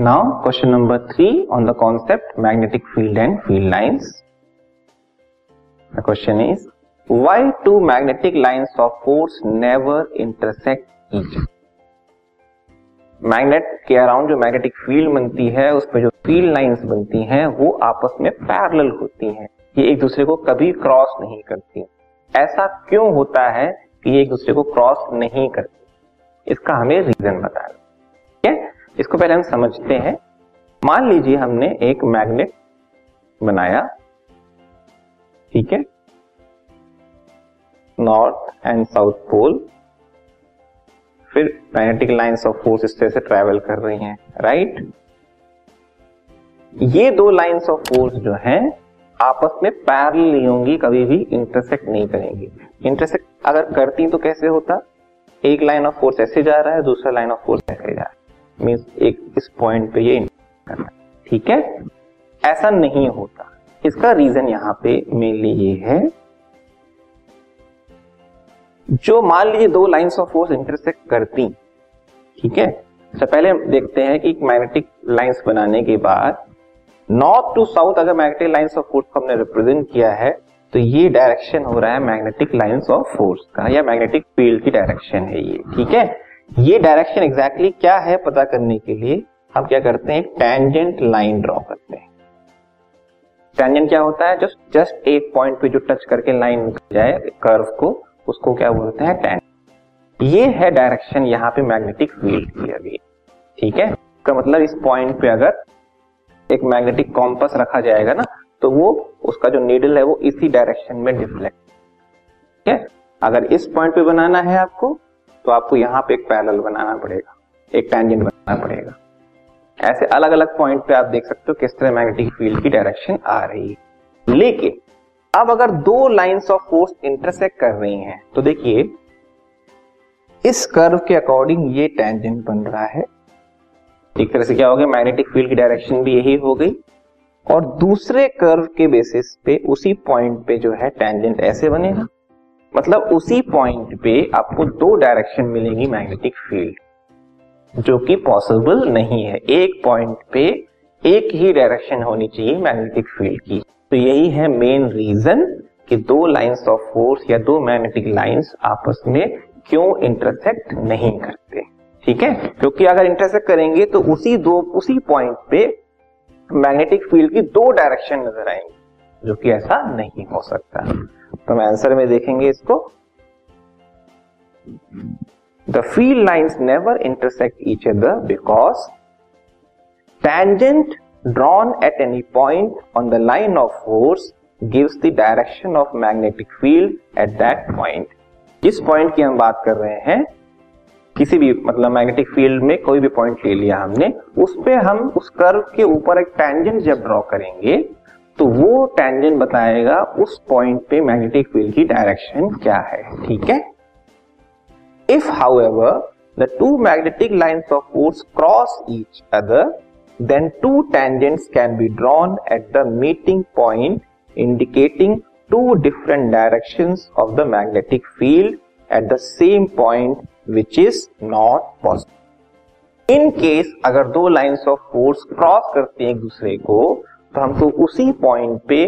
Now, question number three on the concept magnetic field and field lines. The question is, why two magnetic lines of force never intersect each other? Magnet के around जो magnetic field बनती है उस पर जो field lines बनती हैं वो आपस में पैरेलल होती हैं ये एक दूसरे को कभी क्रॉस नहीं करती ऐसा क्यों होता है कि ये एक दूसरे को क्रॉस नहीं करती इसका हमें रीजन बताना ठीक है इसको पहले हम समझते हैं। मान लीजिए हमने एक मैग्नेट बनाया, ठीक है? नॉर्थ एंड साउथ पोल फिर मैग्नेटिक लाइंस ऑफ़ फोर्स इस तरह से ट्रेवल कर रही हैं राइट ये दो लाइंस ऑफ़ फोर्स जो हैं, आपस में पैरेलल होंगी, कभी भी इंटरसेक्ट नहीं करेंगी। इंटरसेक्ट अगर करती तो कैसे होता? एक लाइन ऑफ़ फोर्स ऐसे जा रहा है, दूसरा लाइन ऑफ़ फोर्स ऐसे जा रहा है। मीन एक इस पॉइंट पे ये करना ठीक है? ऐसा नहीं होता। इसका रीजन यहाँ पे मेनली ये है। जो मान लीजिए दो लाइंस ऑफ़ फोर्स इंटरसेक्ट करती, ठीक है? तो पहले देखते हैं कि मैग्नेटिक लाइंस बनाने के बाद नॉर्थ टू साउथ अगर मैग्नेटिक लाइंस ऑफ़ फोर्स को हमने रिप्रेजेंट किया है तो ये डायरेक्शन हो रहा है मैग्नेटिक लाइंस ऑफ़ फोर्स का, या मैग्नेटिक फ़ील्ड की डायरेक्शन है ये, ठीक है? ये डायरेक्शन एग्जैक्टली क्या है पता करने के लिए हम क्या करते हैं? टेंजेंट लाइन ड्रॉ करते हैं। टेंजेंट क्या होता है? जस्ट जस्ट एक पॉइंट पे जो टच करके लाइन निकल जाए कर्व को, उसको क्या बोलते हैं? टेन ये है डायरेक्शन यहाँ पे मैग्नेटिक फ़ील्ड की अभी। ठीक है? इसका मतलब इस पॉइंट पे अगर एक मैग्नेटिक कॉम्पस रखा जाएगा ना तो वो, उसका जो नीडल है वो इसी डायरेक्शन में डिफ्लेक्ट ठीक है? अगर इस पॉइंट पे बनाना है आपको तो आपको यहाँ पे एक पैरेलल बनाना पड़ेगा, एक टेंजेंट बनाना पड़ेगा। ऐसे अलग अलग पॉइंट पे आप देख सकते हो किस तरह मैग्नेटिक फ़ील्ड की डायरेक्शन आ रही है। लेकिन, अब अगर दो लाइंस ऑफ़ फोर्स इंटरसेक्ट कर रही हैं तो देखिए, इस कर्व के अकॉर्डिंग ये टेंजेंट बन रहा है। एक तरह से क्या हो गया मैग्नेटिक फ़ील्ड की डायरेक्शन भी यही हो गई। और दूसरे कर्व के बेसिस पे उसी पॉइंट पे जो है टेंजेंट ऐसे बनेगा। मतलब उसी पॉइंट पे आपको दो डायरेक्शन मिलेगी मैग्नेटिक फ़ील्ड जो कि पॉसिबल नहीं है। एक पॉइंट पे एक ही डायरेक्शन होनी चाहिए मैग्नेटिक फ़ील्ड की। तो यही है मेन रीजन कि दो लाइंस ऑफ़ फोर्स या दो मैग्नेटिक लाइंस आपस में क्यों इंटरसेक्ट नहीं करते। ठीक है? क्योंकि अगर इंटरसेक्ट करेंगे तो उसी दो, उसी पॉइंट पे मैग्नेटिक फ़ील्ड की दो डायरेक्शन नज़र आएँगी, जो कि ऐसा नहीं हो सकता। तो हम आंसर में देखेंगे इसको। The field lines never intersect each other because tangent drawn at any point on the line of force gives the direction of magnetic field at that point. जिस पॉइंट की हम बात कर रहे हैं, किसी भी मतलब मैग्नेटिक फ़ील्ड में कोई भी पॉइंट ले लिया हमने, उस पे हम उस कर्व के ऊपर एक टेंजेंट जब ड्रॉ करेंगे तो वो टेंजेंट बताएगा उस पॉइंट पे मैग्नेटिक फ़ील्ड की डायरेक्शन क्या है, ठीक है? If however the two magnetic lines of force cross each other then two tangents can be drawn at the meeting point indicating two different direction of the magnetic field at the same point which is not possible in case अगर दो lines of force cross करते हैं एक दूसरे को तो हमको उसी पॉइंट पे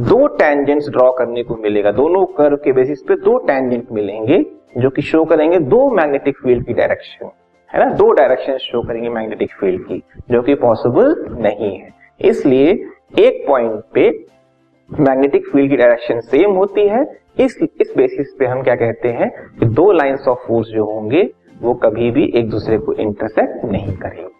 दो टेंजेंट्स ड्रॉ करने को मिलेगा। दोनों कर्व के बेसिस पे दो टेंजेंट मिलेंगे, जो कि शो करेंगे दो मैग्नेटिक फ़ील्ड की डायरेक्शन है ना? दो डायरेक्शन शो करेंगे मैग्नेटिक फ़ील्ड की, जो कि पॉसिबल नहीं है। इसलिए एक पॉइंट पे मैग्नेटिक फ़ील्ड की डायरेक्शन सेम होती है। इस इस बेसिस पे हम क्या कहते हैं कि दो लाइंस ऑफ़ फोर्स जो होंगे, वो कभी भी एक दूसरे को इंटरसेक्ट नहीं करेंगे।